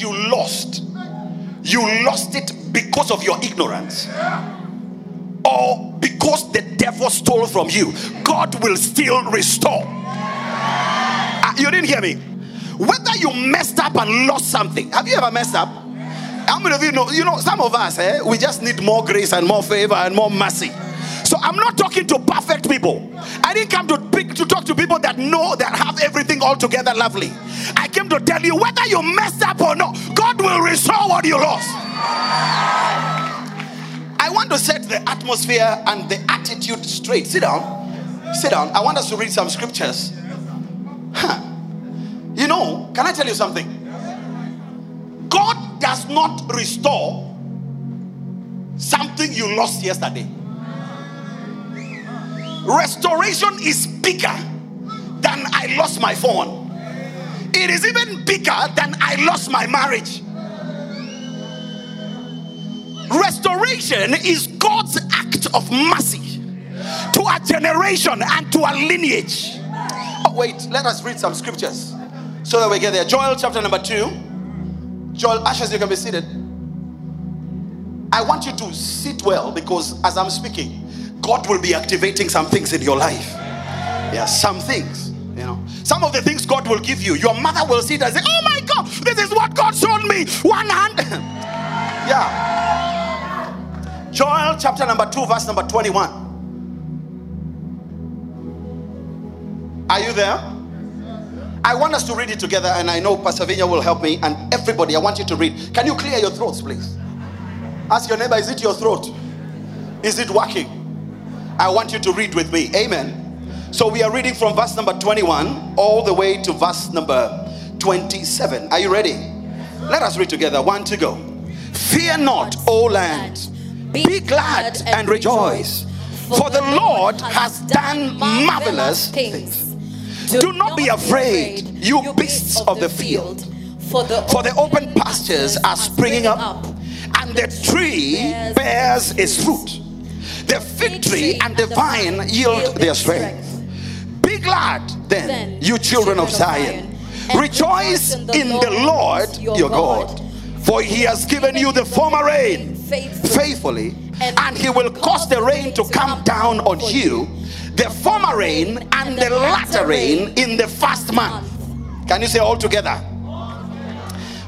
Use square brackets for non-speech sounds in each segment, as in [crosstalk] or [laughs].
you lost, you lost it because of your ignorance or because the devil stole from you, God will still restore. Uh, you didn't hear me. Whether you messed up and lost something, have you ever messed up? How many of you know? You know, some of us, eh, we just need more grace and more favor and more mercy. So I'm not talking to perfect people. I didn't come to talk to people that know that have everything all together lovely. I came to tell you whether you messed up or not, God will restore what you lost. I want to set the atmosphere and the attitude straight. Sit down. Sit down. I want us to read some scriptures. Huh. You know, can I tell you something? God does not restore something you lost yesterday. Restoration is bigger than I lost my phone. It is even bigger than I lost my marriage. Restoration is God's act of mercy to a generation and to a lineage. Oh, wait, let us read some scriptures so that we get there. Joel chapter number two. Joel, Ashes, you can be seated. I want you to sit well because as I'm speaking, God will be activating some things in your life. Yeah, some things. You know, some of the things God will give you, your mother will see it and say, Oh my God, this is what God showed me. One hand. [laughs] yeah. Joel chapter number 2, verse number 21. Are you there? I want us to read it together, and I know Pastor will help me. And everybody, I want you to read. Can you clear your throats, please? Ask your neighbor, is it your throat? Is it working? I want you to read with me. Amen. So we are reading from verse number 21 all the way to verse number 27. Are you ready? Let us read together. One to go. Fear not, O land be glad and rejoice, for the Lord has done marvelous things. Do not be afraid, you beasts of the field, for the open pastures are springing up, and the tree bears its fruit. The fig tree and the vine yield their strength. Be glad then, you children of Zion. Rejoice in the Lord your God, for he has given you the former rain faithfully, and he will cause the rain to come down on you, the former rain and the latter rain in the first month. Can you say all together?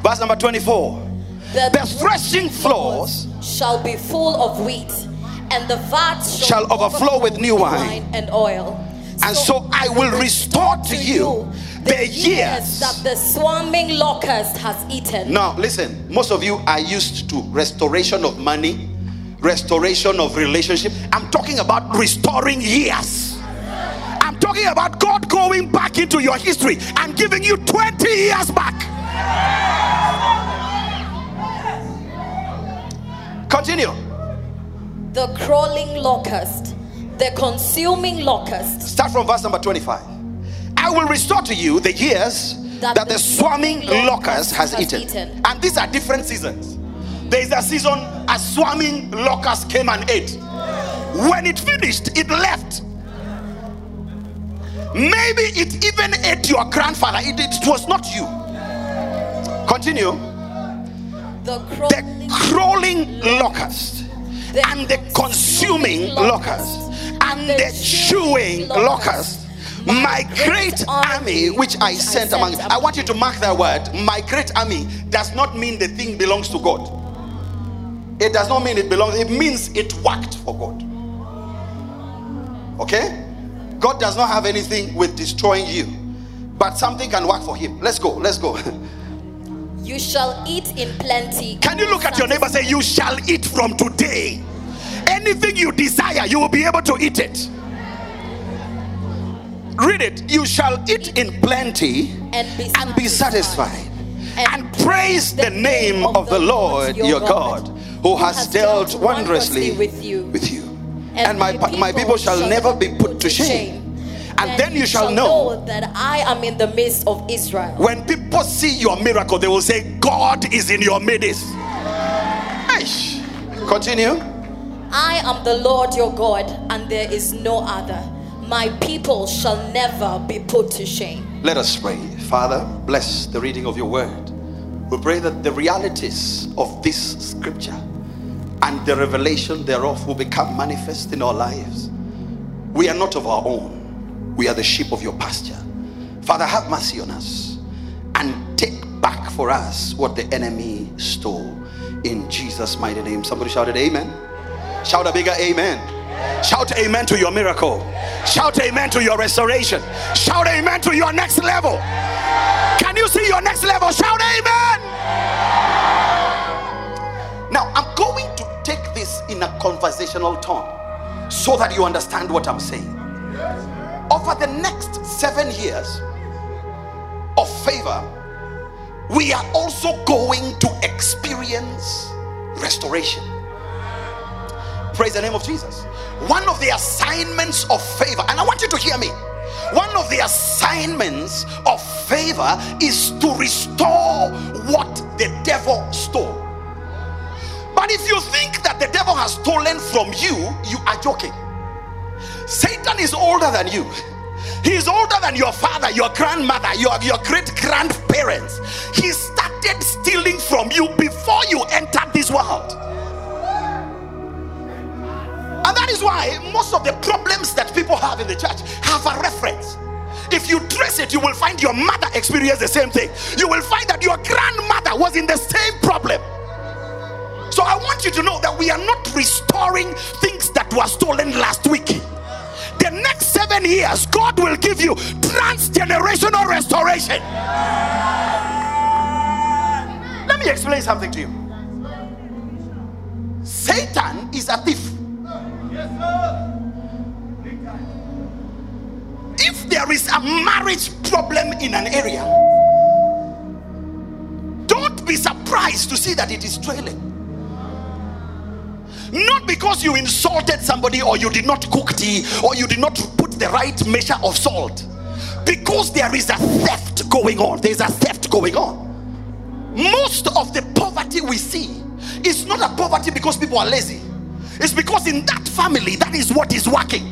Verse number 24. The threshing floors shall be full of wheat, and the vats shall overflow with new wine and oil. And so I will restore to you the years that the swarming locust has eaten. Now, listen, most of you are used to restoration of money, restoration of relationship. I'm talking about restoring years. I'm talking about God going back into your history and giving you 20 years back. Continue. The crawling locust, the consuming locust. Start from verse number 25. I will restore to you the years that, that the, the swarming locust has, has eaten. eaten. And these are different seasons. There is a season a swarming locust came and ate. When it finished, it left. Maybe it even ate your grandfather. It, it was not you. Continue. The crawling, the crawling locust and the consuming locust and the chewing locust my great army which I sent among I want you to mark that word. My great army does not mean the thing belongs to God. It does not mean it belongs, it means it worked for God. Okay? God does not have anything with destroying you, but something can work for him. Let's go, let's go. [laughs] You shall eat in plenty. Can you look at your neighbor say, You shall eat from today? Anything you desire, you will be able to eat it. Read it. You shall eat in plenty and be, and be satisfied, and, and praise the name of the Lord your God, who has dealt wondrously with you. With you. And my, my people shall never be put to shame. And then you shall know that I am in the midst of Israel. When people see your miracle, they will say, God is in your midst. Continue. I am the Lord your God, and there is no other my people shall never be put to shame. Let us pray. Father, bless the reading of your word. We pray that the realities of this scripture and the revelation thereof will become manifest in our lives. We are not of our own, we are the sheep of your pasture. Father, have mercy on us and take back for us what the enemy stole. In Jesus' mighty name. Somebody shouted, Amen. Shout a bigger Amen. Shout amen to your miracle. Shout amen to your restoration. Shout amen to your next level. Can you see your next level? Shout amen. Now, I'm going to take this in a conversational tone so that you understand what I'm saying. Over the next seven years of favor, we are also going to experience restoration. Praise the name of Jesus. One of the assignments of favor, and I want you to hear me. One of the assignments of favor is to restore what the devil stole. But if you think that the devil has stolen from you, you are joking. Satan is older than you. He is older than your father, your grandmother, your, your great grandparents. He started stealing from you before you entered this world. And that is why most of the problems that people have in the church have a reference. If you trace it, you will find your mother experienced the same thing. You will find that your grandmother was in the same problem. So I want you to know that we are not restoring things that were stolen last week. The next seven years, God will give you transgenerational restoration. Let me explain something to you. Satan is a thief. If there is a marriage problem in an area, don't be surprised to see that it is trailing. Not because you insulted somebody or you did not cook tea or you did not put the right measure of salt. Because there is a theft going on. There's a theft going on. Most of the poverty we see is not a poverty because people are lazy. It's because in that family, that is what is working.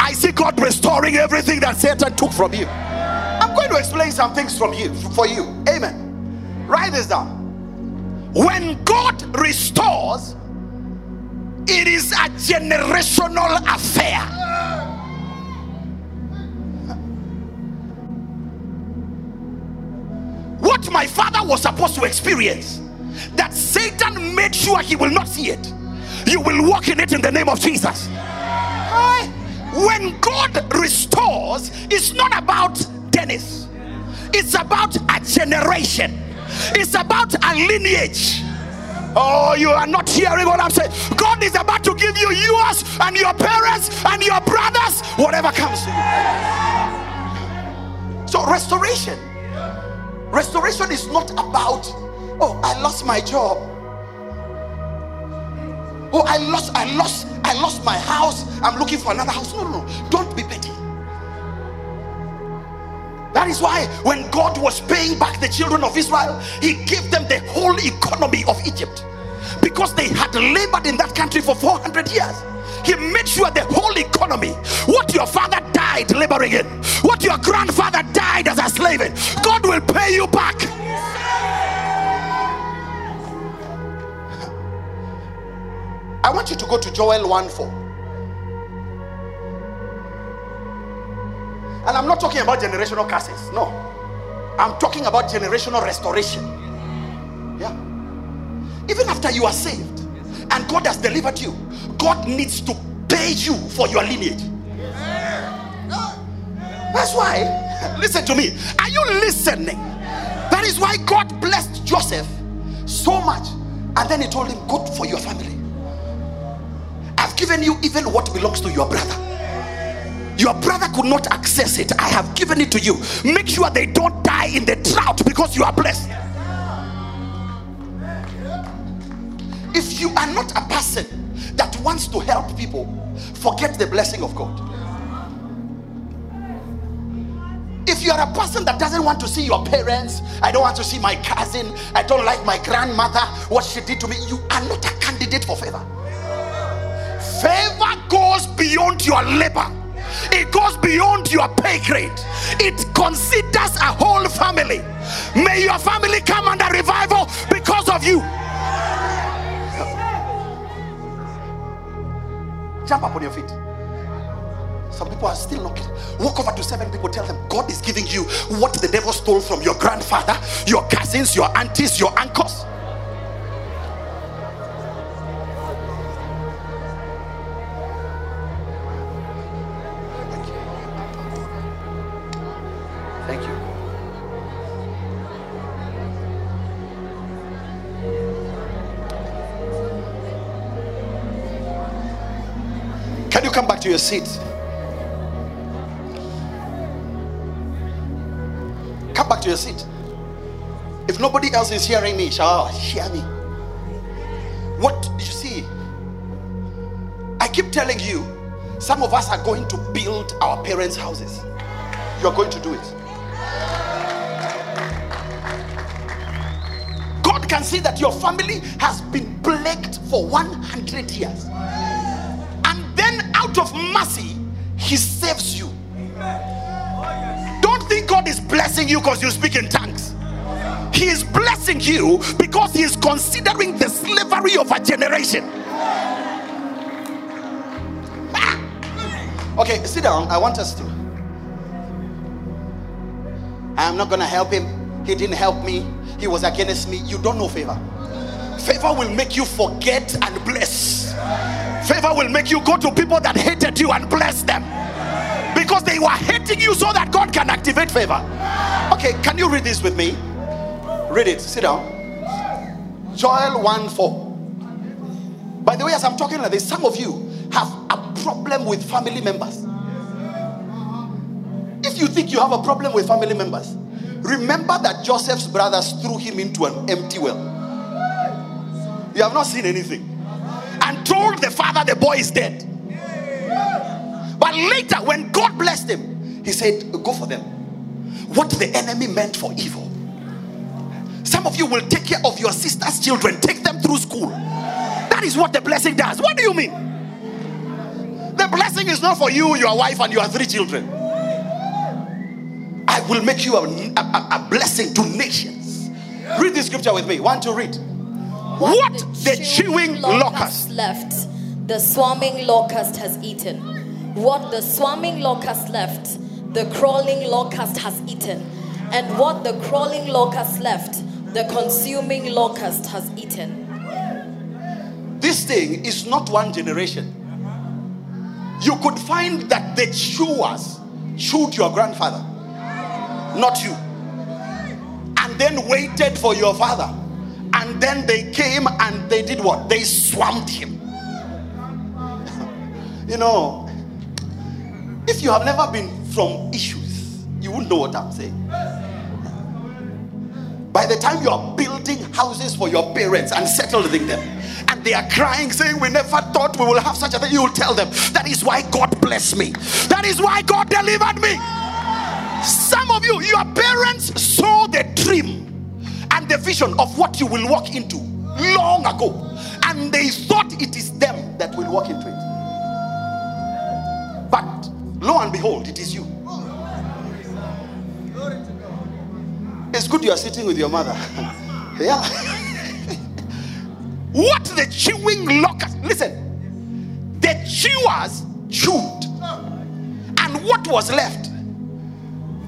I see God restoring everything that Satan took from you. I'm going to explain some things from you for you. Amen. Write this down. When God restores, it is a generational affair. What my father was supposed to experience, that Satan made sure he will not see it. You will walk in it in the name of Jesus. When God restores, it's not about Dennis, it's about a generation, it's about a lineage. Oh, you are not hearing what I'm saying. God is about to give you yours and your parents and your brothers, whatever comes to you. So, restoration. Restoration is not about, oh, I lost my job. Oh, I lost, I lost, I lost my house. I'm looking for another house. No, no, no. Don't be. That is why when God was paying back the children of Israel, He gave them the whole economy of Egypt because they had labored in that country for 400 years. He made sure the whole economy, what your father died laboring in, what your grandfather died as a slave in, God will pay you back. I want you to go to Joel 1 4. And I'm not talking about generational curses. No. I'm talking about generational restoration. Yeah. Even after you are saved and God has delivered you, God needs to pay you for your lineage. That's why, [laughs] listen to me. Are you listening? That is why God blessed Joseph so much. And then he told him, Good for your family. I've given you even what belongs to your brother. Your brother could not access it. I have given it to you. Make sure they don't die in the drought because you are blessed. If you are not a person that wants to help people, forget the blessing of God. If you are a person that doesn't want to see your parents, I don't want to see my cousin, I don't like my grandmother, what she did to me, you are not a candidate for favor. Favor goes beyond your labor, it goes beyond your pay grade, it considers a whole family. May your family come under revival because of you. Jump up on your feet. Some people are still getting. Walk over to seven people, tell them God is giving you what the devil stole from your grandfather, your cousins, your aunties, your uncles. To your seat? Come back to your seat. If nobody else is hearing me, shall hear me. What did you see? I keep telling you, some of us are going to build our parents' houses. You're going to do it. God can see that your family has been plagued for 100 years. Out of mercy, He saves you. Don't think God is blessing you because you speak in tongues. He is blessing you because He is considering the slavery of a generation. Ah! Okay, sit down. I want us to. I'm not going to help him. He didn't help me. He was against me. You don't know favor. Favor will make you forget and bless. Favor will make you go to people that hated you and bless them because they were hating you so that God can activate favor. Okay, can you read this with me? Read it. Sit down. Joel 1 4. By the way, as I'm talking like this, some of you have a problem with family members. If you think you have a problem with family members, remember that Joseph's brothers threw him into an empty well. You have not seen anything. And told the father the boy is dead. But later, when God blessed him, he said, Go for them. What the enemy meant for evil. Some of you will take care of your sister's children, take them through school. That is what the blessing does. What do you mean? The blessing is not for you, your wife, and your three children. I will make you a, a, a blessing to nations. Read this scripture with me. Want to read? What the chewing locust left, the swarming locust has eaten. What the swarming locust left, the crawling locust has eaten. And what the crawling locust left, the consuming locust has eaten. This thing is not one generation. You could find that the chewers chewed your grandfather, not you. And then waited for your father. And then they came and they did what? They swamped him. [laughs] you know, if you have never been from issues, you wouldn't know what I'm saying. By the time you are building houses for your parents and settling them, and they are crying, saying, We never thought we will have such a thing, you will tell them, That is why God blessed me. That is why God delivered me. Some of you, your parents saw the dream and the vision of what you will walk into long ago, and they thought it is them that will walk into it. But lo and behold, it is you. It's good you are sitting with your mother. [laughs] yeah. [laughs] what the chewing locust? Listen, the chewers chewed, and what was left?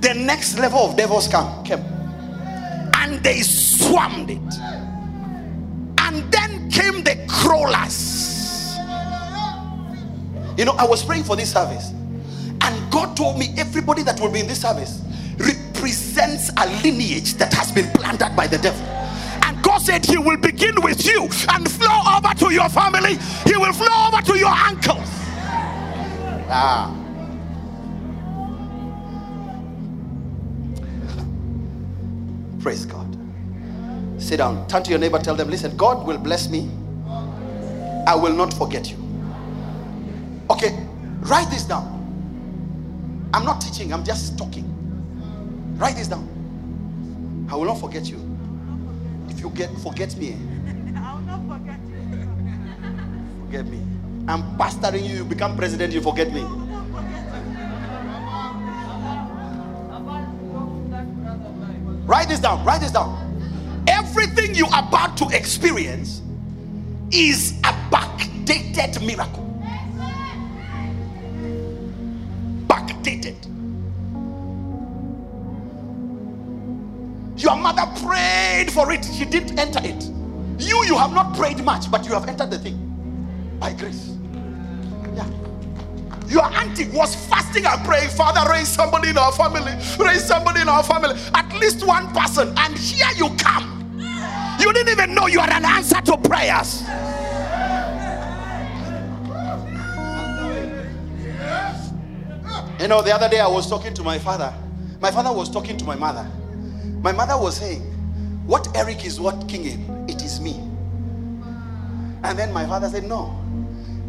The next level of devils came, and they swarmed it. And then came the crawlers. You know, I was praying for this service, and God told me everybody that will be in this service represents a lineage that has been planted by the devil. And God said He will begin with you and flow over to your family, He will flow over to your uncles. Ah. Praise God. Sit down. Turn to your neighbor. Tell them, listen, God will bless me. I will not forget you. Okay, write this down. I'm not teaching, I'm just talking. Write this down. I will not forget you. If you get forget me, eh? [laughs] I will not forget you. forget me. I'm pastoring you, you become president, you forget me. Write this down. Write this down. Everything you are about to experience is a backdated miracle. Backdated. Your mother prayed for it, she didn't enter it. You, you have not prayed much, but you have entered the thing by grace. Yeah. Your auntie was fasting and praying, Father, raise somebody in our family, raise somebody in our family, at least one person, and here you come. You didn't even know you had an answer to prayers. You know, the other day I was talking to my father. My father was talking to my mother. My mother was saying, What Eric is working in, it is me. And then my father said, No,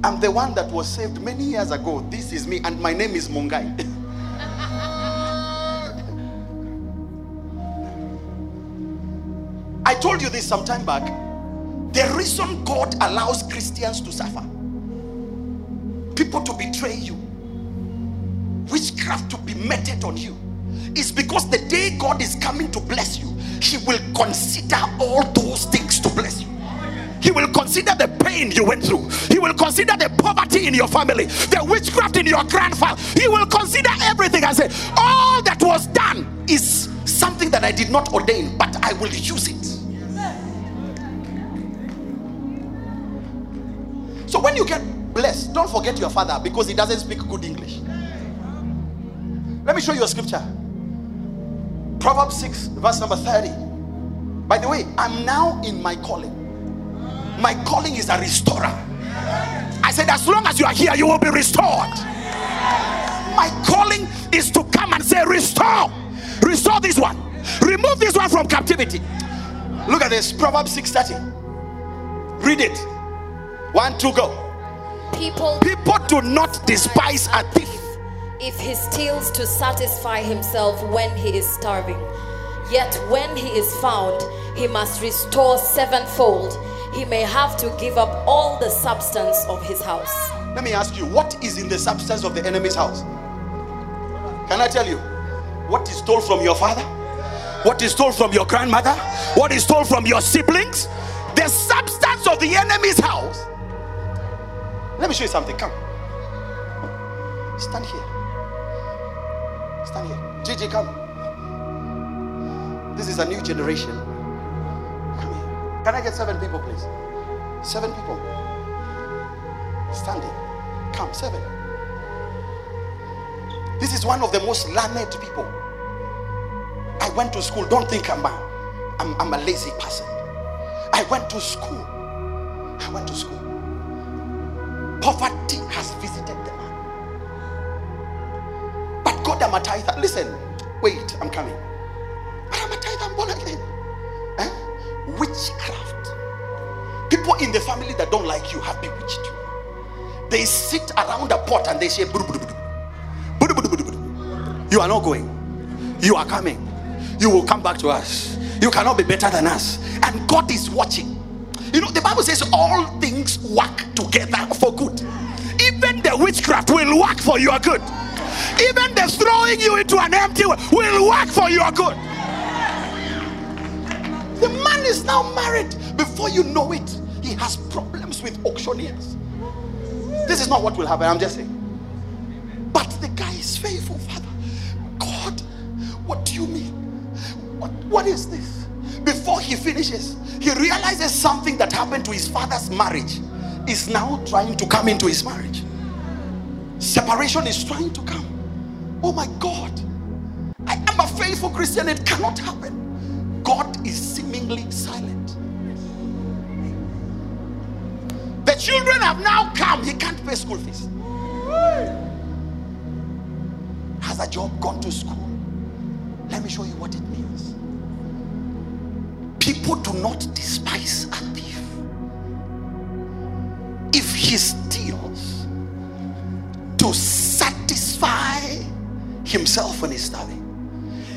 I'm the one that was saved many years ago. This is me, and my name is Mungai. [laughs] I told you this some time back. The reason God allows Christians to suffer, people to betray you, witchcraft to be meted on you, is because the day God is coming to bless you, He will consider all those things to bless you. He will consider the pain you went through. He will consider the poverty in your family, the witchcraft in your grandfather. He will consider everything and say, All that was done is something that I did not ordain, but I will use it. So when you get blessed, don't forget your father because he doesn't speak good English. Let me show you a scripture. Proverbs 6, verse number 30. By the way, I'm now in my calling. My calling is a restorer. I said, as long as you are here, you will be restored. My calling is to come and say, Restore, restore this one, remove this one from captivity. Look at this Proverbs 6:30. Read it. One, two, go. People People do not despise a thief. if he steals to satisfy himself when he is starving. Yet when he is found, he must restore sevenfold. He may have to give up all the substance of his house. Let me ask you, what is in the substance of the enemy's house? Can I tell you? What is stole from your father? What is stole from your grandmother? What is stole from your siblings? The substance of the enemy's house. Let me show you something. Come. Stand here. Stand here. Gigi, come. This is a new generation. Can I get seven people, please? Seven people. Standing. Come, seven. This is one of the most learned people. I went to school. Don't think I'm a, I'm, I'm a lazy person. I went to school. I went to school. Poverty has visited the man. But God, I'm a tither. Listen, wait, I'm coming. But I'm a tither, I'm born again. Eh? Witchcraft. In the family that don't like you have bewitched you. They sit around a pot and they say. You are not going. You are coming. You will come back to us. You cannot be better than us. And God is watching. You know, the Bible says all things work together for good. Even the witchcraft will work for your good. Even the throwing you into an empty will work for your good. The man is now married. Before you know it, he has problems with auctioneers. This is not what will happen. I'm just saying. But the guy is faithful, Father. God, what do you mean? What, what is this? Before he finishes, he realizes something that happened to his father's marriage is now trying to come into his marriage. Separation is trying to come. Oh my God. I am a faithful Christian. It cannot happen. God is seemingly silent. Children have now come. He can't pay school fees. Has a job gone to school? Let me show you what it means. People do not despise a thief. If he steals to satisfy himself when he's starving,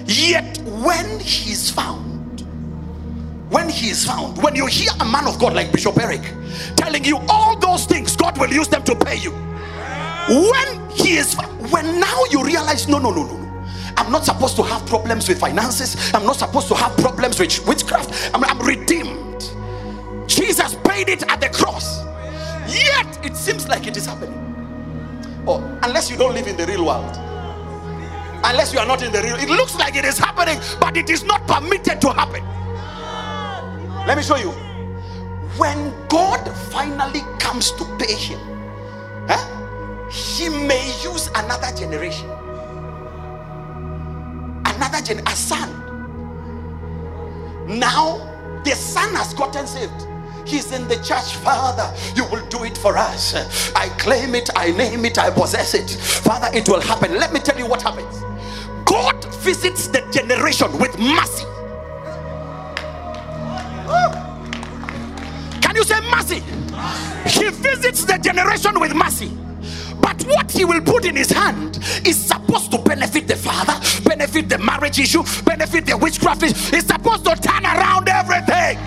yet when he's found, when he is found, when you hear a man of God like Bishop Eric telling you all those things, God will use them to pay you. When he is, when now you realize, no, no, no, no, no, I'm not supposed to have problems with finances. I'm not supposed to have problems with witchcraft. I'm, I'm redeemed. Jesus paid it at the cross. Yet it seems like it is happening. Oh, unless you don't live in the real world. Unless you are not in the real, it looks like it is happening, but it is not permitted to happen. Let me show you. When God finally comes to pay him, huh, he may use another generation. Another gen, a son. Now the son has gotten saved. He's in the church, Father. You will do it for us. I claim it, I name it, I possess it. Father, it will happen. Let me tell you what happens. God visits the generation with mercy. Can you say mercy? He visits the generation with mercy. But what he will put in his hand is supposed to benefit the father, benefit the marriage issue, benefit the witchcraft. It's supposed to turn around everything.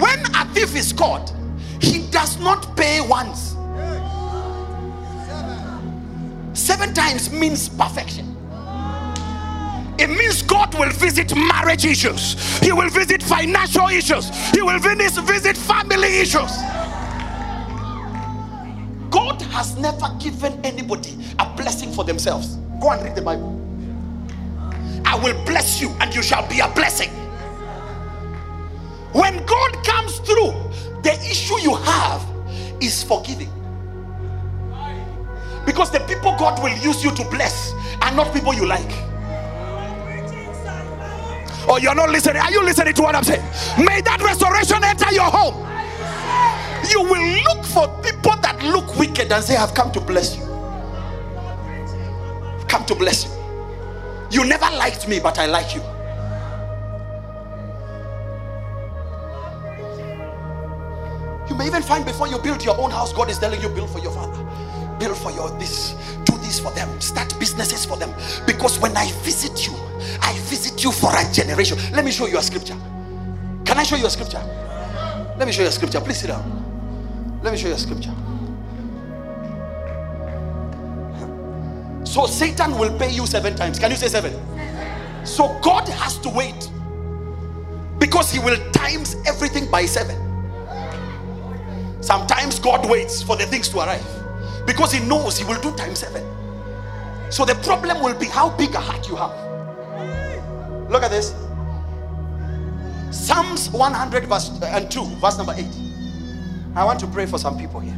When a thief is caught, he does not pay once. Seven times means perfection. It means God will visit marriage issues, He will visit financial issues, He will visit family issues. God has never given anybody a blessing for themselves. Go and read the Bible. I will bless you, and you shall be a blessing. When God comes through, the issue you have is forgiving. Because the people God will use you to bless are not people you like. Oh, you're not listening. Are you listening to what I'm saying? May that restoration enter your home. You will look for people that look wicked and say, I've come to bless you. come to bless you. You never liked me, but I like you. You may even find before you build your own house, God is telling you, build for your father, build for your this, do this for them, start businesses for them. Because when I visit you, I visit you for a generation. Let me show you a scripture. Can I show you a scripture? Let me show you a scripture. Please sit down. Let me show you a scripture. So Satan will pay you seven times. Can you say seven? So God has to wait because he will times everything by seven. Sometimes God waits for the things to arrive because He knows He will do times seven. So the problem will be how big a heart you have. Look at this Psalms 100, verse uh, and 2, verse number 8. I want to pray for some people here.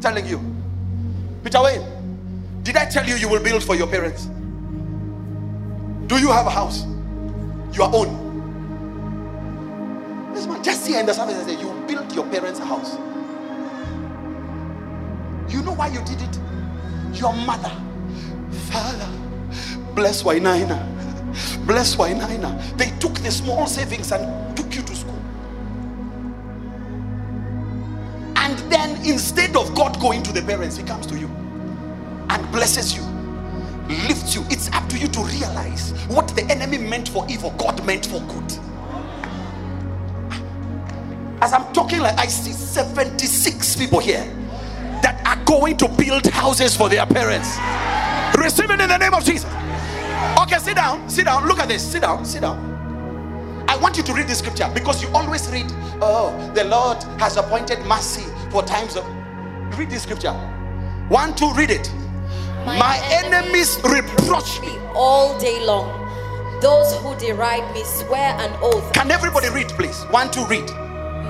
Telling you, Peter Wayne, did I tell you you will build for your parents? Do you have a house? Your own. This man just here in the service and say, You built your parents house. You know why you did it? Your mother, father, bless Wainaina, bless Wainaina. They took the small savings and took you to school. And then instead of God going to the parents, He comes to you and blesses you, lifts you. It's up to you to realize what the enemy meant for evil, God meant for good. As I'm talking, like I see 76 people here that are going to build houses for their parents. Receive it in the name of Jesus. Okay, sit down, sit down. Look at this. Sit down, sit down. I want you to read this scripture because you always read, Oh, the Lord has appointed mercy for times of. Read this scripture. One, two, read it. My, enemies reproach me. all day long. Those who deride me swear an oath. Can everybody read, please? One, two, read.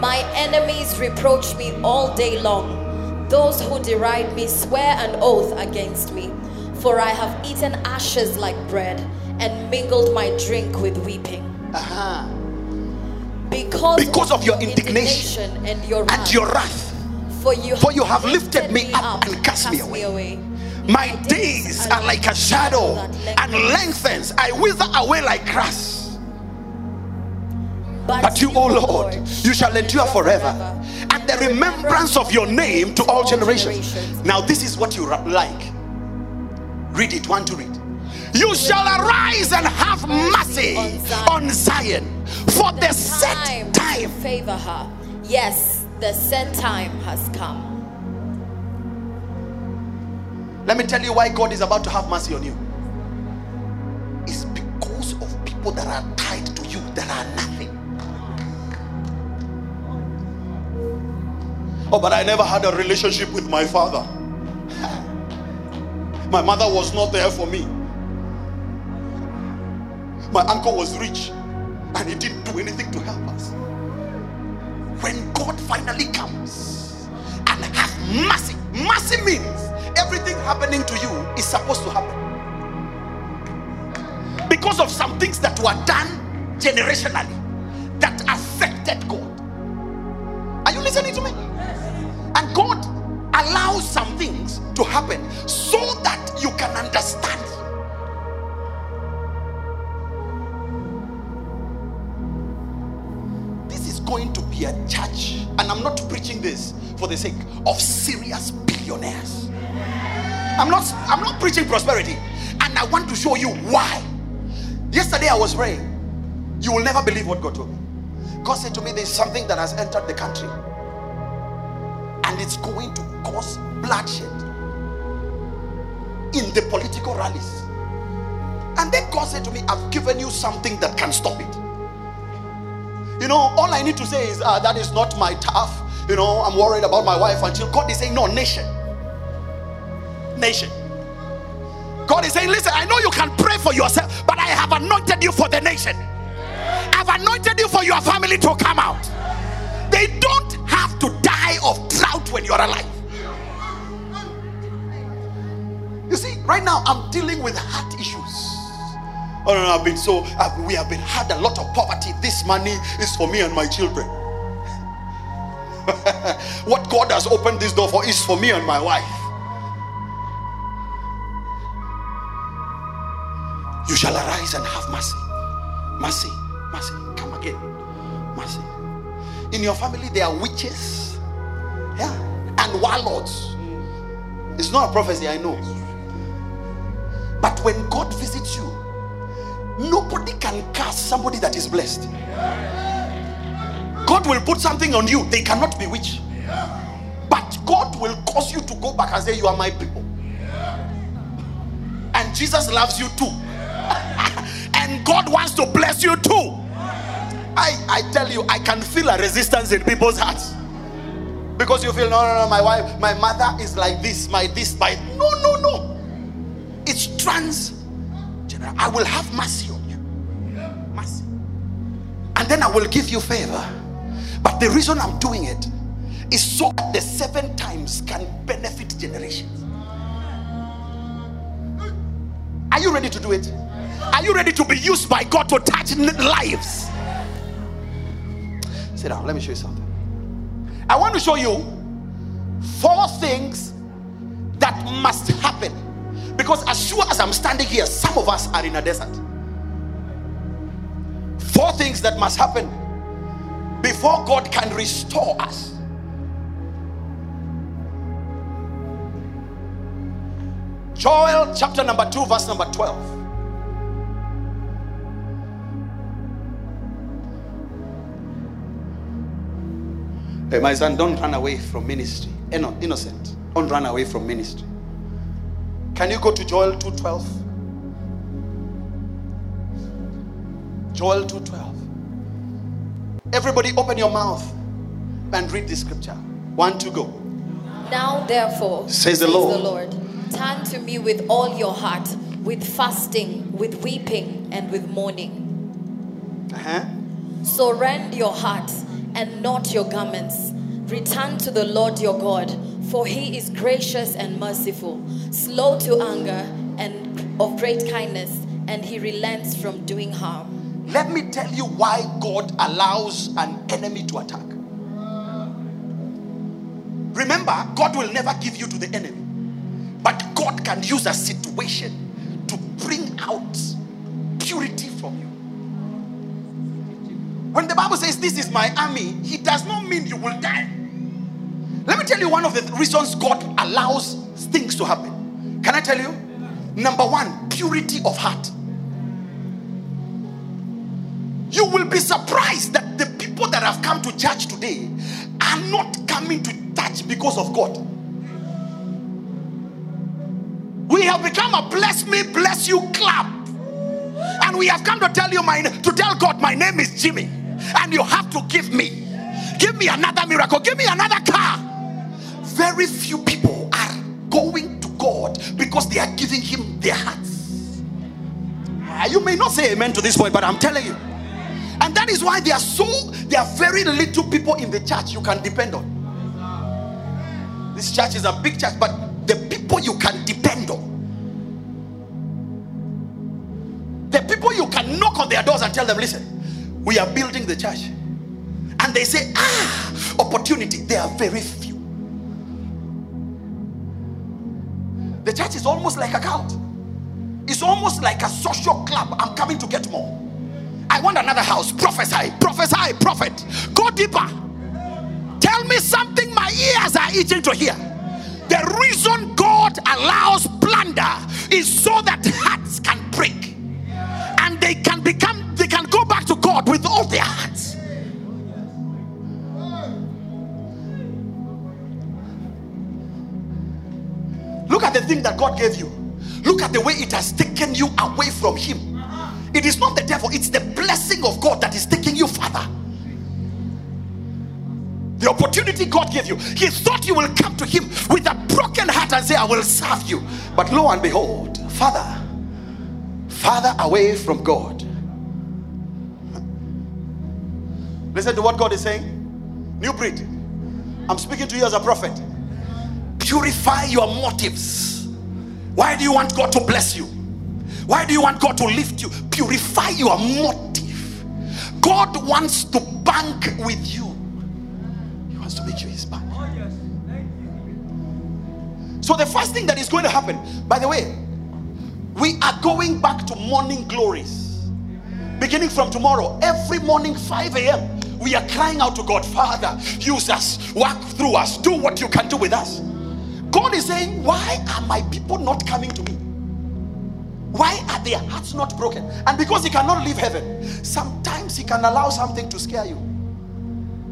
My enemies reproach me all day long. Those who deride me swear an oath against me. For I have eaten ashes like bread and mingled my drink with weeping. Uh-huh. Because, Because of your indignation and your wrath. And your wrath. For you, For you have lifted me up and cast me away. My days are like a shadow and lengthens. I wither away like grass. But you, O Lord, you shall endure forever. And the remembrance of your name to all generations. Now, this is what you like. Read it, one to read. You shall arise and have mercy on Zion for the set time. favor her. Yes, the set time has come. Let me tell you why God is about to have mercy on you. It's because of people that are tied to you that are nothing. Oh, but I never had a relationship with my father. My mother was not there for me. My uncle was rich and he didn't do anything to help us. When God finally comes and have mercy, mercy means everything happening to you is supposed to happen because of some things that were done generationally that affected God. Are you listening to me? And God allows some things to happen the sake of serious billionaires. I'm not I'm not preaching prosperity, and I want to show you why. Yesterday I was praying. You will never believe what God told me. God said to me, There's something that has entered the country and it's going to cause bloodshed in the political rallies. And then God said to me, I've given you something that can stop it. You know, all I need to say is, uh, That is not my tough. You know, I'm worried about my wife until God is saying, No, nation. Nation. God is saying, Listen, I know you can pray for yourself, but I have anointed you for the nation. I've anointed you for your family to come out. They don't have to die of drought when you're alive. You see, right now I'm dealing with heart issues. Oh no, no I've been so uh, we have been had a lot of poverty. This money is for me and my children. [laughs] what God has opened this door for is for me and my wife. You shall arise and have mercy. Mercy, mercy. Come again. Mercy. In your family, there are witches. Yeah. And warlords. It's not a prophecy, I know. But when God visits you, nobody can curse somebody that is blessed. God will put something on you, they cannot be bewitch. But God will cause you to go back and say, You are my people. And Jesus loves you too. [laughs] and God wants to bless you too. I, I tell you, I can feel a resistance in people's hearts. Because you feel, no, no, no, my wife, my mother is like this, my this, my. No, no, no. It's trans. I will have mercy on you. Mercy. And then I will give you favor. But the reason I'm doing it is so that the seven times can benefit generations. Are you ready to do it? Are you ready to be used by God to touch lives? Sit down, let me show you something. I want to show you four things that must happen. Because as sure as I'm standing here, some of us are in a desert. Four things that must happen before God can restore us. Joel chapter number 2, verse number 12. Hey, my son, don't run away from ministry. Eh, innocent. Don't run away from ministry. Can you go to Joel 2:12? Joel 2:12. Everybody open your mouth and read this scripture. One to go. Now, therefore, Says the Lord. Lord, turn to me with all your heart, with fasting, with weeping, and with mourning. Uh-huh. So rend your heart and not your garments. Return to the Lord your God, for he is gracious and merciful, slow to anger, and of great kindness, and he relents from doing harm. Let me tell you why God allows an enemy to attack. Remember, God will never give you to the enemy, but God can use a situation to bring out purity from you. When the Bible says, This is my army, He does not mean you will die. Let me tell you one of the reasons God allows things to happen. Can I tell you? Number one, purity of heart. You will be surprised that the people that have come to church today are not coming to church because of God. We have become a bless me, bless you club. And we have come to tell you my to tell God my name is Jimmy. And you have to give me. Give me another miracle. Give me another car. Very few people are going to God because they are giving him their hearts. Ah, You may not say amen to this point, but I'm telling you. And that is why there are so there are very little people in the church you can depend on. This church is a big church, but the people you can depend on. The people you can knock on their doors and tell them, listen, we are building the church. And they say, ah, opportunity. They are very few. The church is almost like a cult. It's almost like a social club. I'm coming to get more. I want another house. Prophesy, prophesy, prophet. Go deeper. Tell me something my ears are itching to hear. The reason God allows plunder is so that hearts can break and they can become, they can go back to God with all their hearts. Look at the thing that God gave you. Look at the way it has taken you away from Him. It is not the devil, it's the blessing of God that is taking you further. The opportunity God gave you, He thought you will come to Him with a broken heart and say, I will serve you. But lo and behold, Father, Father away from God. Listen to what God is saying. New breed. I'm speaking to you as a prophet. Purify your motives. Why do you want God to bless you? Why do you want God to lift you? Purify your motive. God wants to bank with you. He wants to make you his bank. So the first thing that is going to happen, by the way, we are going back to morning glories. Beginning from tomorrow, every morning, 5 a.m., we are crying out to God, Father, use us, work through us, do what you can do with us. God is saying, Why are my people not coming to me? Why are their hearts not broken? And because He cannot leave heaven, sometimes He can allow something to scare you.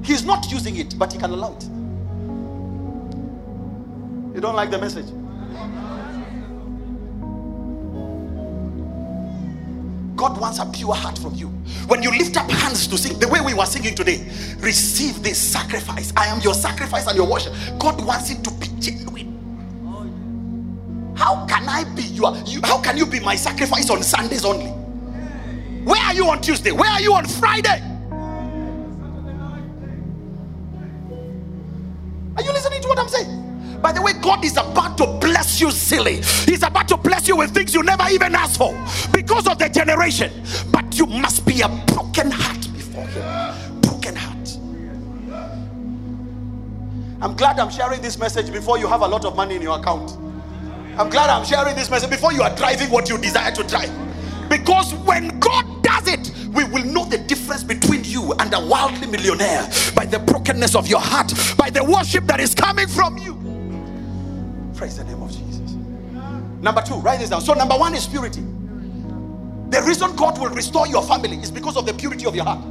He's not using it, but He can allow it. You don't like the message? God wants a pure heart from you. When you lift up hands to sing, the way we were singing today, receive this sacrifice. I am your sacrifice and your worship. God wants it to be genuine. How can I be your? You, how can you be my sacrifice on Sundays only? Where are you on Tuesday? Where are you on Friday? Are you listening to what I'm saying? By the way, God is about to bless you silly. He's about to bless you with things you never even asked for because of the generation. But you must be a broken heart before Him. Broken heart. I'm glad I'm sharing this message before you have a lot of money in your account. I'm glad I'm sharing this message before you are driving what you desire to drive. Because when God does it, we will know the difference between you and a worldly millionaire by the brokenness of your heart, by the worship that is coming from you. Praise the name of Jesus. Number two, write this down. So, number one is purity. The reason God will restore your family is because of the purity of your heart.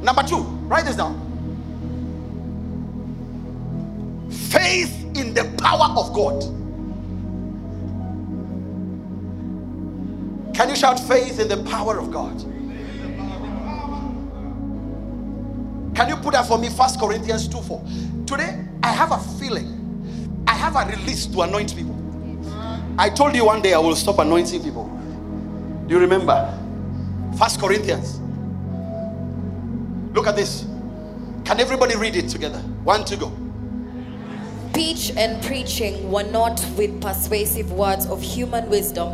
Number two, write this down. Faith in the power of God. Can you shout faith in the power of God? Can you put that for me? First Corinthians 2 4. Today, I have a feeling, I have a release to anoint people. I told you one day I will stop anointing people. Do you remember? First Corinthians. Look at this. Can everybody read it together? One to go. Speech and preaching were not with persuasive words of human wisdom,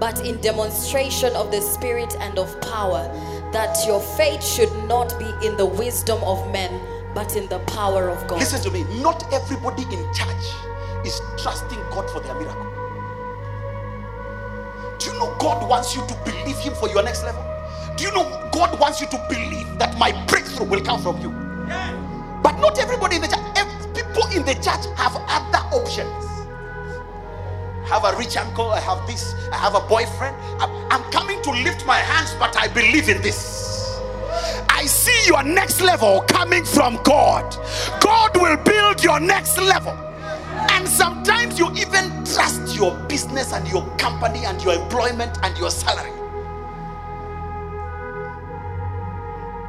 but in demonstration of the Spirit and of power, that your faith should not be in the wisdom of men, but in the power of God. Listen to me. Not everybody in church is trusting God for their miracle. Do you know God wants you to believe Him for your next level? Do you know God wants you to believe that my breakthrough will come from you? But not everybody in the church, people in the church have other options. Have a rich uncle, I have this, I have a boyfriend. I'm, I'm coming to lift my hands, but I believe in this. I see your next level coming from God. God will build your next level. And sometimes you even trust your business and your company and your employment and your salary.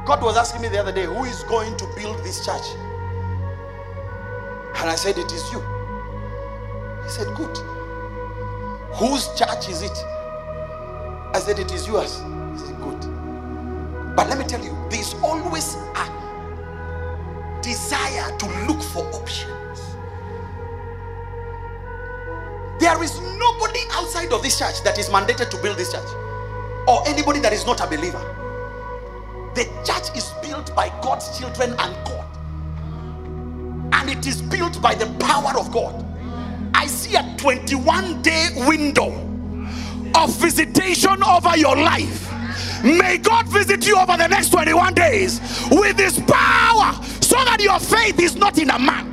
God was asking me the other day, Who is going to build this church? And I said, It is you. He said, Good. Whose church is it? I said, It is yours. He said, Good. But let me tell you, there's always a desire to look for options. There is nobody outside of this church that is mandated to build this church, or anybody that is not a believer. The church is built by God's children and God, and it is built by the power of God. I see a 21 day window of visitation over your life. May God visit you over the next 21 days with His power so that your faith is not in a man.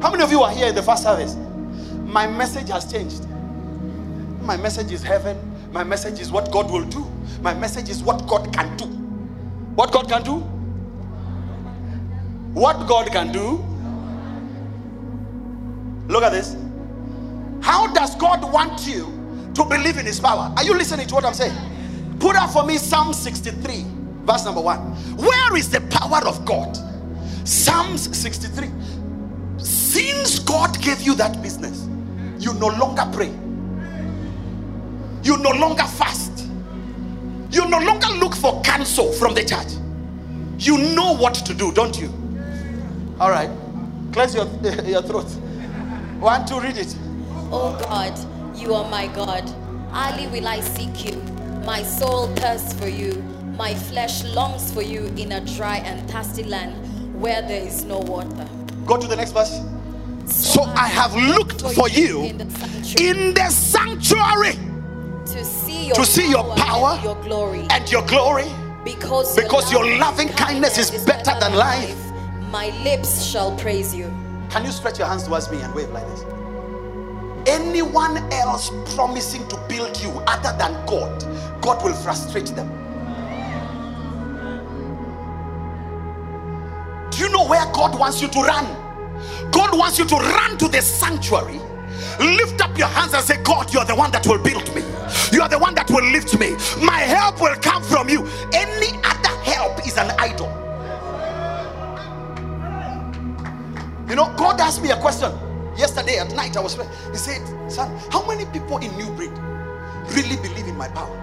How many of you are here in the first service? My message has changed. My message is heaven. My message is what God will do. My message is what God can do. What God can do? What God can do? Look at this. How does God want you to believe in His power? Are you listening to what I'm saying? Put up for me Psalm 63, verse number one. Where is the power of God? Psalms 63. Since God gave you that business, you no longer pray, you no longer fast, you no longer look for counsel from the church. You know what to do, don't you? All right, cleanse your, [laughs] your throat. One, two, read it. Oh God, you are my God. Early will I seek you. My soul thirsts for you. My flesh longs for you in a dry and thirsty land where there is no water. Go to the next verse. So I have looked for you in the sanctuary in the sanctuary to see your to see your power and your glory. and your glory. Because, because your loving kindness is better than life. My lips shall praise you. Can you stretch your hands towards me and wave like this? Anyone else promising to build you other than God, God will frustrate them. Do you know where God wants you to run? God wants you to run to the sanctuary. Lift up your hands and say, God, you are the one that will build me. You are the one that will lift me. My help will come from you. Night. I was praying. He said, Son, how many people in New Breed really believe in my power?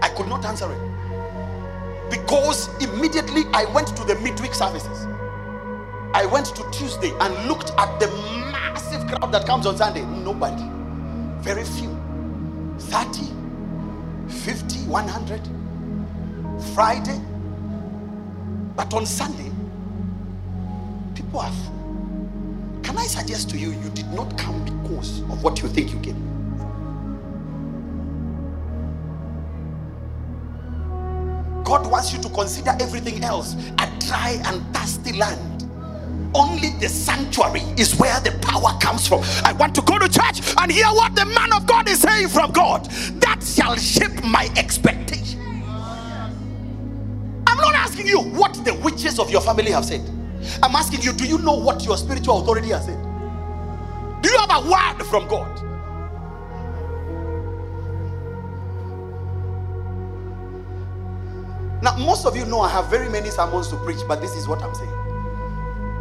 I could not answer it because immediately I went to the midweek services. I went to Tuesday and looked at the massive crowd that comes on Sunday. Nobody, very few 30, 50, 100. Friday, but on Sunday, people are full. Can I suggest to you, you did not come because of what you think you came? God wants you to consider everything else a dry and thirsty land. Only the sanctuary is where the power comes from. I want to go to church and hear what the man of God is saying from God. That shall shape my expectation. I'm not asking you what the witches of your family have said. I'm asking you, do you know what your spiritual authority has said? Do you have a word from God? Now, most of you know I have very many sermons to preach, but this is what I'm saying.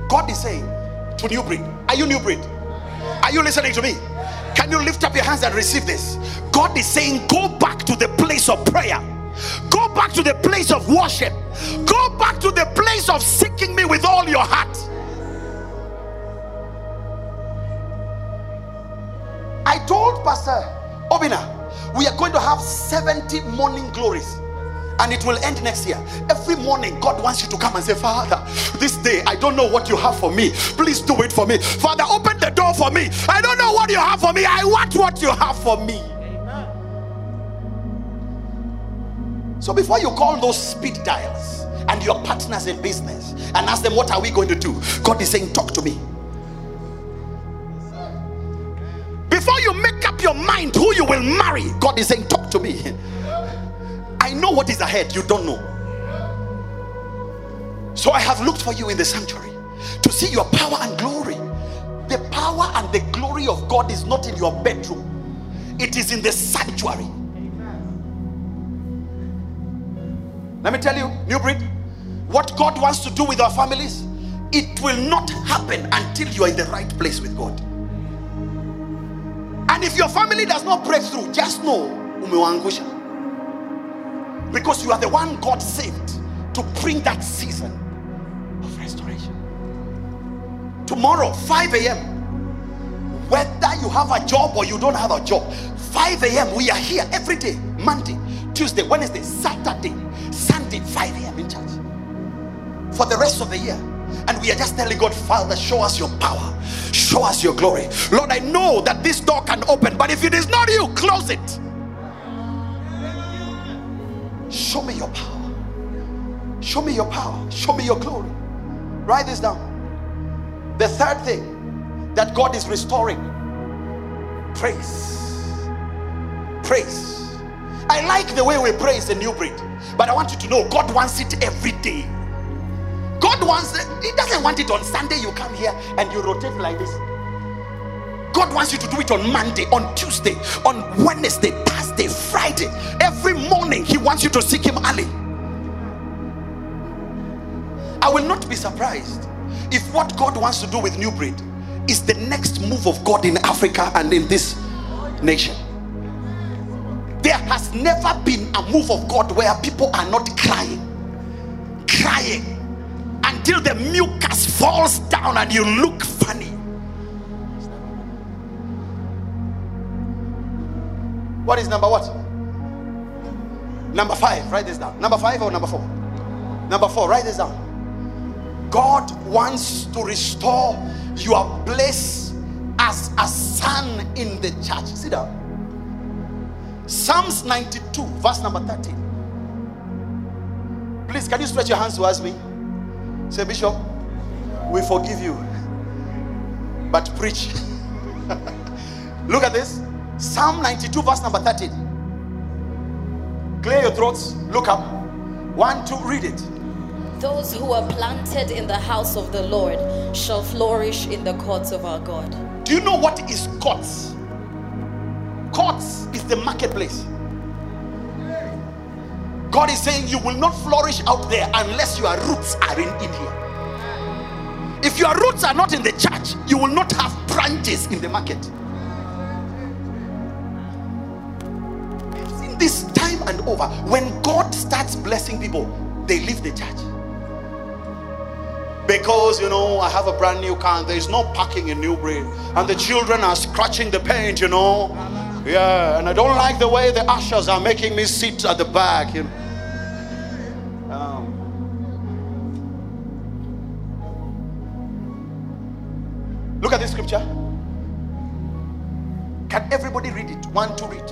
God is saying to New Breed, Are you New Breed? Are you listening to me? Can you lift up your hands and receive this? God is saying, Go back to the place of prayer, go back to the place of worship, go back to the place of seeking me with all your heart. I told Pastor Obina, we are going to have 70 morning glories and it will end next year. Every morning, God wants you to come and say, Father, this day I don't know what you have for me. Please do it for me. Father, open the door for me. I don't know what you have for me. I want what you have for me. So before you call those speed dials and your partners in business and ask them, What are we going to do? God is saying, Talk to me. Before you make up your mind who you will marry, God is saying, Talk to me. I know what is ahead, you don't know. So I have looked for you in the sanctuary. to see your power and glory. The power and the glory of God is not in your bedroom, it is in the sanctuary. Let me tell you, New Breed, what God wants to do with our families, it will not happen until you are in the right place with God. And if your family does not break through, just know umewaangusha. Because you are the one God saved to bring that season of restoration. Tomorrow, 5 a.m., whether you have a job or you don't have a job, 5 a.m., we are here every day Monday, Tuesday, Wednesday, Saturday, Sunday, 5 a.m. in church for the rest of the year. And we are just telling God, Father, show us your power, show us your glory. Lord, I know that this door can open, but if it is not you, close it. Show me your power. Show me your power. Show me your glory. Write this down. The third thing that God is restoring praise. Praise. I like the way we pray is a new breed, but I want you to know God wants it every day. God wants it, He doesn't want it on Sunday. You come here and you rotate like this. God wants you to do it on Monday, on Tuesday, on Wednesday, Thursday, Friday. Every morning, He wants you to seek Him early. I will not be surprised if what God wants to do with New Breed is the next move of God in Africa and in this nation. There has never been a move of God where people are not crying, crying until the mucus falls down and you look funny. What is number what? Number five, write this down. Number five or number four? Number four, write this down. God wants to restore your place as a son in the church. Sit down. Psalms 92, verse number 13. Please, can you stretch your hands towards me? Say, Bishop, we forgive you, but preach. [laughs] Look at this. Psalm 92, verse number 13. Clear your throats. Look up. One, two, read it. Those who are planted in the house of the Lord shall flourish in the courts of our God. Do you know what is courts? Courts is the marketplace. God is saying you will not flourish out there unless your roots are in, in here. If your roots are not in the church, you will not have branches in the market. I've seen this time and over. When God starts blessing people, they leave the church. Because you know, I have a brand new car there's no parking in New Breed, and the children are scratching the paint, you know. Yeah, and I don't like the way the ushers are making me sit at the back, you know. Um, look at this scripture. Can everybody read it? One to read.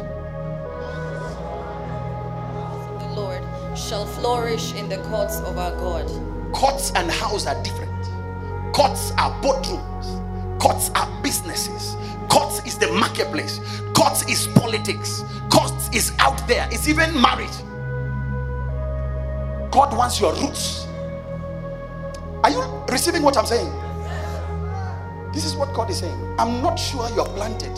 The Lord shall flourish in the courts of our God. Courts and house are different. Courts are boardrooms. Courts are businesses. Courts is the marketplace. Courts is politics. Courts is out there. It's even marriage. God wants your roots. Are you receiving what I'm saying? This is what God is saying. I'm not sure you're planted.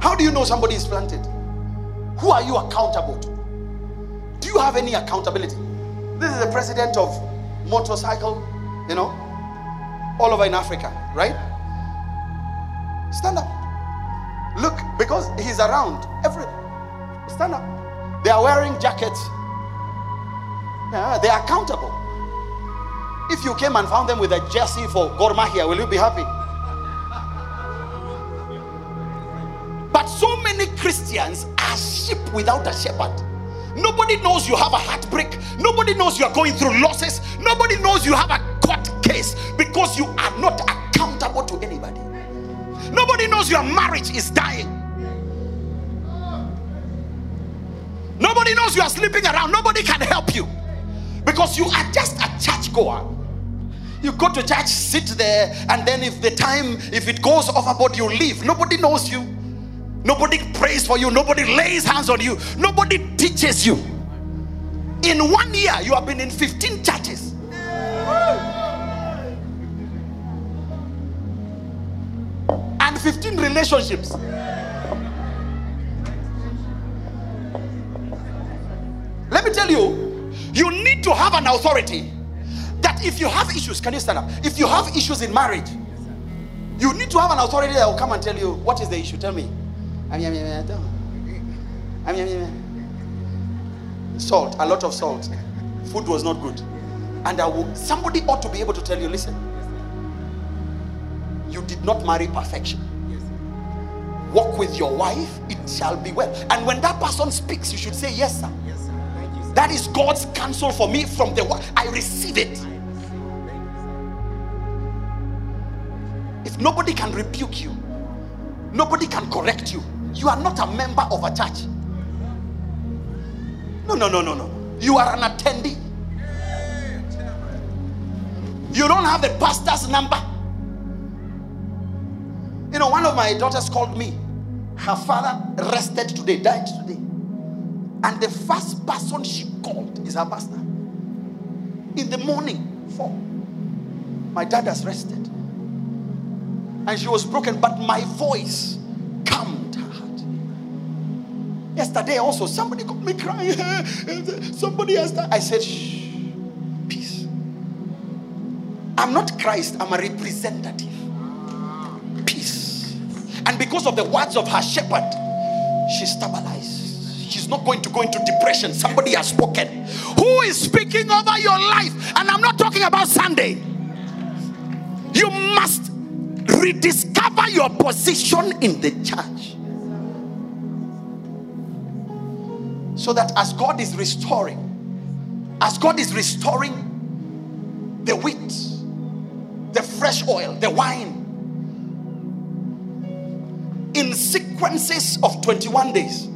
How do you know somebody is planted? Who are you accountable to? Do you have any accountability? This is the president of motorcycle, you know, all over in Africa, right? Stand up. Look, because he's around. Every stand up. They are wearing jackets. Yeah, they are accountable. If you came and found them with a jersey for Gor Mahia, will you be happy? But so many Christians are sheep without a shepherd. Nobody knows you have a heartbreak. Nobody knows you are going through losses. Nobody knows you have a case because you are not accountable to anybody. Nobody knows your marriage is dying. Nobody knows you are sleeping around. Nobody can help you because you are just a church goer. You go to church, sit there, and then if the time, if it goes overboard, you leave. Nobody knows you. Nobody prays for you. Nobody lays hands on you. Nobody teaches you. In one year, you have been in 15 churches. 15 relationships. Let me tell you, you need to have an authority that if you have issues, can you stand up? If you have issues in marriage, you need to have an authority that will come and tell you what is the issue. Tell me. Salt, a lot of salt. Food was not good. And I will, somebody ought to be able to tell you listen, you did not marry perfection. Walk with your wife, it shall be well. And when that person speaks, you should say, Yes, sir. Yes, sir. You, sir. That is God's counsel for me from the. I receive it. If nobody can rebuke you, nobody can correct you, you are not a member of a church. No, no, no, no, no. You are an attendee. You don't have the pastor's number. You know, one of my daughters called me. Her father rested today, died today. And the first person she called is her pastor. In the morning, four. My dad has rested. And she was broken, but my voice calmed her heart. Yesterday also, somebody called me crying. [laughs] somebody has died. I said, shh, peace. I'm not Christ, I'm a representative. And because of the words of her shepherd, she stabilized. She's not going to go into depression. Somebody has spoken. Who is speaking over your life? And I'm not talking about Sunday. You must rediscover your position in the church. So that as God is restoring, as God is restoring the wheat, the fresh oil, the wine, in sequences of 21 days,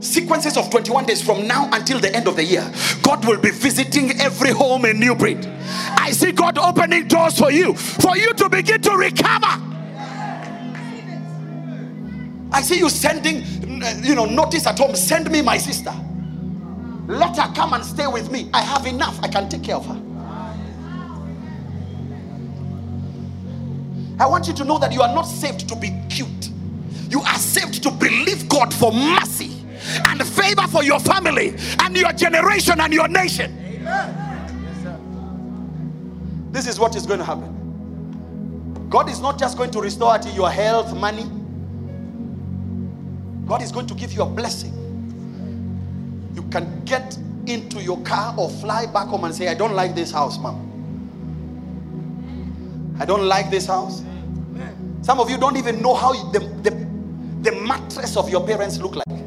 sequences of 21 days from now until the end of the year, God will be visiting every home in New Breed. I see God opening doors for you, for you to begin to recover. I see you sending, you know, notice at home, send me my sister. Let her come and stay with me. I have enough, I can take care of her. I want you to know that you are not saved to be cute. You are saved to believe God for mercy and favor for your family and your generation and your nation. This is what is going to happen. God is not just going to restore to your health, money. God is going to give you a blessing. You can get into your car or fly back home and say, I don't like this house, mom. I don't like this house. Some of you don't even know how the, the, the mattress of your parents look like.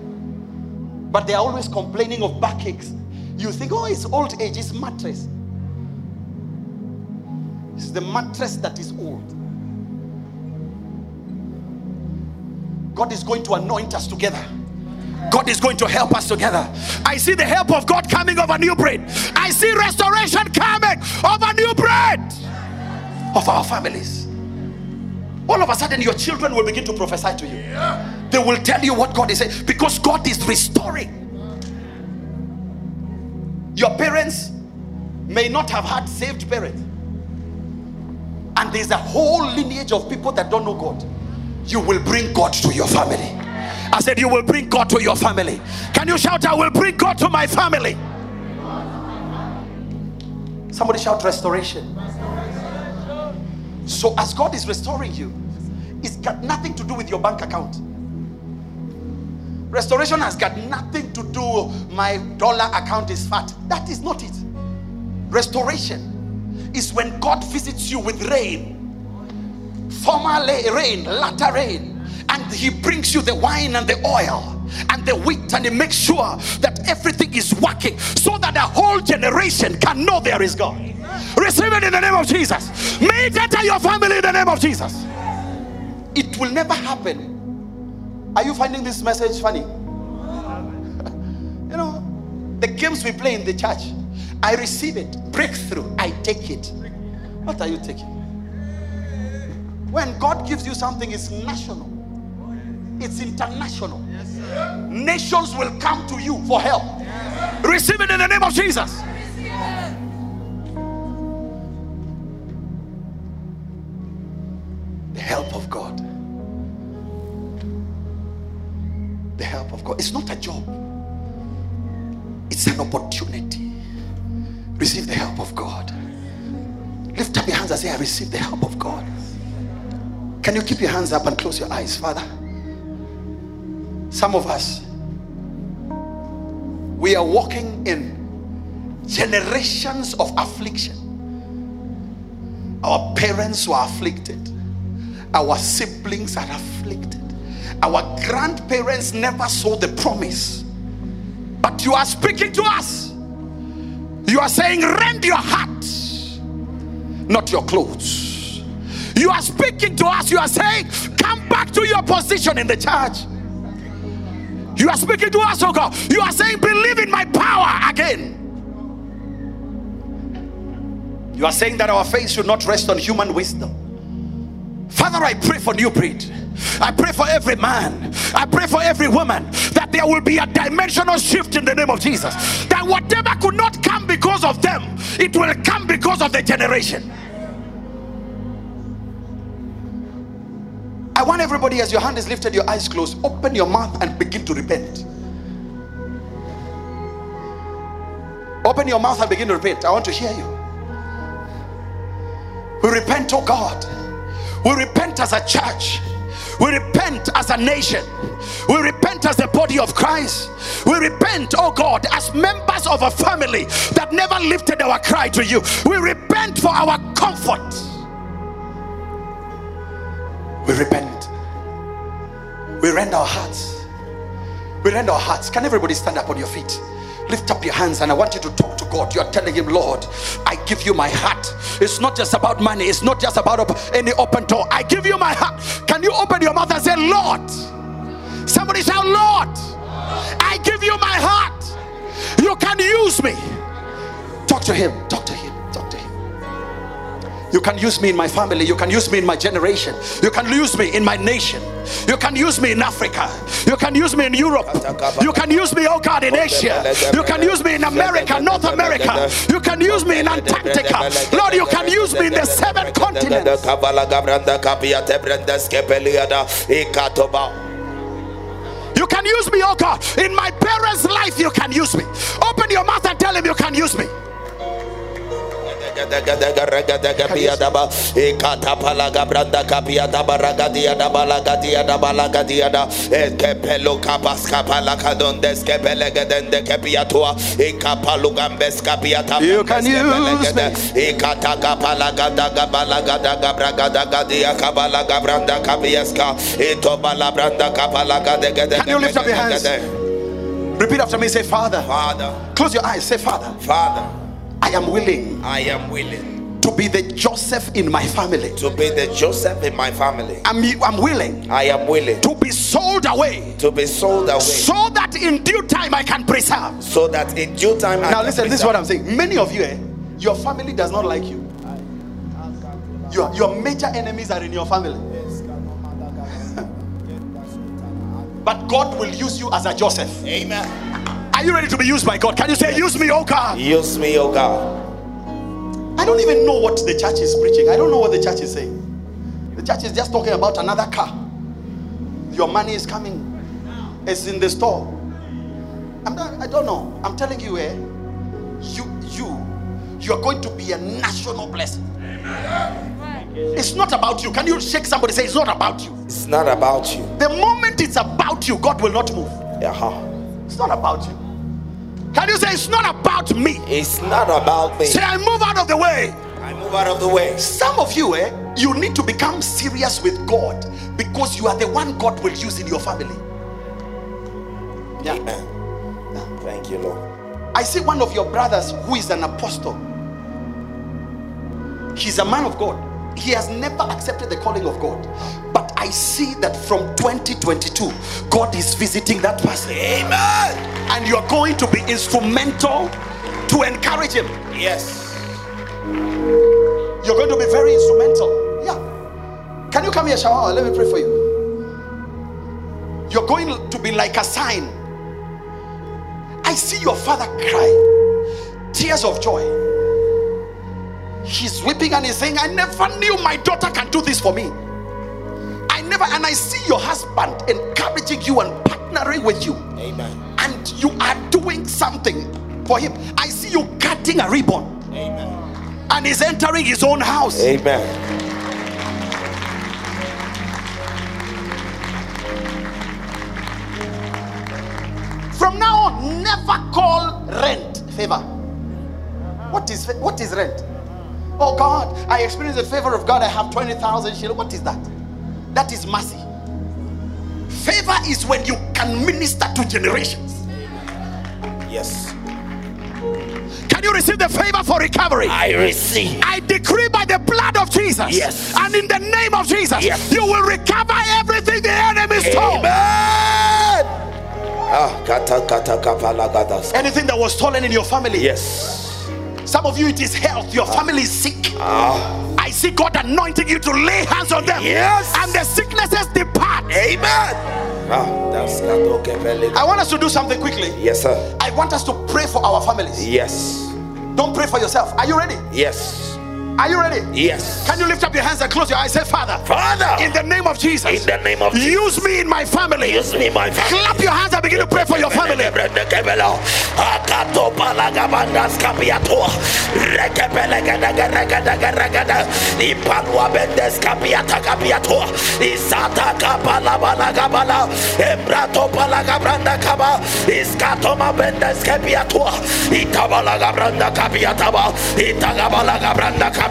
But they are always complaining of backaches. You think, oh, it's old age, it's mattress. It's the mattress that is old. God is going to anoint us together. God is going to help us together. I see the help of God coming over New Breed. I see restoration coming over New Breed of our families. All of a sudden, your children will begin to prophesy to you. They will tell you what God is saying because God is restoring. Your parents may not have had saved parents, and there's a whole lineage of people that don't know God. You will bring God to your family. I said, You will bring God to your family. Can you shout, I will bring God to my family? Somebody shout restoration. So, as God is restoring you, it's got nothing to do with your bank account. Restoration has got nothing to do. My dollar account is fat. That is not it. Restoration is when God visits you with rain, former rain, latter rain, and He brings you the wine and the oil and the wheat, and He makes sure that everything is working so that a whole generation can know there is God. Receive it in the name of Jesus. May it enter your family in the name of Jesus. It will never happen. Are you finding this message funny? [laughs] you know, the games we play in the church, I receive it. Breakthrough, I take it. What are you taking? When God gives you something, it's national, it's international nations will come to you for help. Receive it in the name of Jesus. The help of God. The help of God. It's not a job, it's an opportunity. Receive the help of God. Lift up your hands and say, I receive the help of God. Can you keep your hands up and close your eyes, Father? Some of us, we are walking in generations of affliction. Our parents were afflicted, our siblings are afflicted, our grandparents never saw the promise. But you are speaking to us. You are saying, Rend your heart, not your clothes. You are speaking to us. You are saying, Come back to your position in the church. You are speaking to us, oh God. You are saying, Believe in my power again. You are saying that our faith should not rest on human wisdom. Father, I pray for New Breed. I pray for every man. I pray for every woman that there will be a dimensional shift in the name of Jesus. That whatever could not come because of them, it will come because of the generation. I want everybody, as your hand is lifted, your eyes closed, open your mouth and begin to repent. Open your mouth and begin to repent. I want to hear you. We repent, oh God. We repent as a church. We repent as a nation. We repent as the body of Christ. We repent, oh God, as members of a family that never lifted our cry to you. We repent for our comfort. We repent. We rend our hearts. We rend our hearts. Can everybody stand up on your feet? Lift up your hands and I want you to talk to God. You're telling Him, Lord, I give you my heart. It's not just about money, it's not just about any open door. I give you my heart. Can you open your mouth and say, Lord? Somebody shout, Lord, I give you my heart. You can use me. Talk to Him. Talk to Him. You can use me in my family. You can use me in my generation. You can use me in my nation. You can use me in Africa. You can use me in Europe. You can use me, oh God, in Asia. You can use me in America, North America. You can use me in Antarctica. Lord, you can use me in the seven continents. You can use me, oh God. In my parents' life, you can use me. Open your mouth and tell him you can use me. You can use me. Can you lift up your hands? Repeat after me. Say, Father. Father, Close your eyes. Say, Father. Father, I am willing I am willing to be the Joseph in my family. to be the Joseph in my family. I'm, I'm willing I am willing to be sold away to be sold away so that in due time I can preserve. so that in due time I Now, listen, this is what. I'm saying. Many of you, eh, your family does not like you. Your, your major enemies are in your family. [laughs] But God will use you as a Joseph. Amen. Are you ready to be used by God? Can you say, Use me, oh God? Use me, oh God. I don't even know what the church is preaching. I don't know what the church is saying. The church is just talking about another car. Your money is coming. It's in the store. I'm not, I don't know. I'm telling you, eh, you you you are going to be a national blessing. It's not about you. Can you shake somebody? Say it's not about you. It's not about you. The moment it's about you, God will not move. Uh-huh. It's not about you. Can you say it's not about me? It's not about me. Say I move out of the way. I move out of the way. Some of you, eh, you need to become serious with God because you are the one God will use in your family. Yeah. Amen. Thank you, Lord. I see one of your brothers who is an apostle. He's a man of God. He has never accepted the calling of God. But I see that from 2022, God is visiting that person. Amen. And you're going to be instrumental to encourage him. Yes. You're going to be very instrumental. Yeah. Can you come here, Shawawa? Let me pray for you. You're going to be like a sign. I see your father cry tears of joy. He's weeping and he's saying, I never knew my daughter can do this for me. I never, and I see your husband encouraging you and partnering with you Amen. and you are doing something for him. I see you cutting a ribbon Amen. and he's entering his own house. Amen. From now on, never call rent favor. What is what is rent? Oh God, I experience the favor of God. I have 20,000 shillings. What is that? That is mercy. Favor is when you can minister to generations. Yes. Can you receive the favor for recovery? I receive. I decree by the blood of Jesus. Yes. And in the name of Jesus, Yes. you will recover everything the enemy stole. Amen. Ah, kata kata kapala. Anything that was stolen in your family. Yes. Some of you, it is health. Your family is sick. Ah. I see God anointing you to lay hands on them. Yes. And the sicknesses depart. Amen. Ah, that's kato kepele. I want us to do something quickly. Yes, sir. I want us to pray for our families. Yes. Don't pray for yourself. Are you ready? Yes. Are you ready? Yes. Can you lift up your hands and close your eyes? Say, Father, Father, in the name of Jesus, in the name of Jesus, use me in my family. use me, my family. Clap your hands and begin to pray for your family. Akato palagabandas kapiato. Rekepelegadagaragadagada. Ipalwa bendes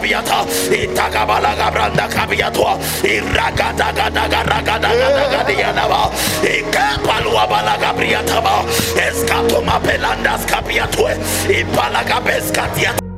balagabala. Embrato palagabranda kaba. Iskatoma bendes kapiato. Itabalagabranda kapiataba. Itagabalagabranda kapiata. Itagabalagabranda kapiato. Iragadagadagaragadagadagadiyanaba. Ikepalwa balagabriataba. Eskatoma pelandas kapiatue. Ipalagabes katiata.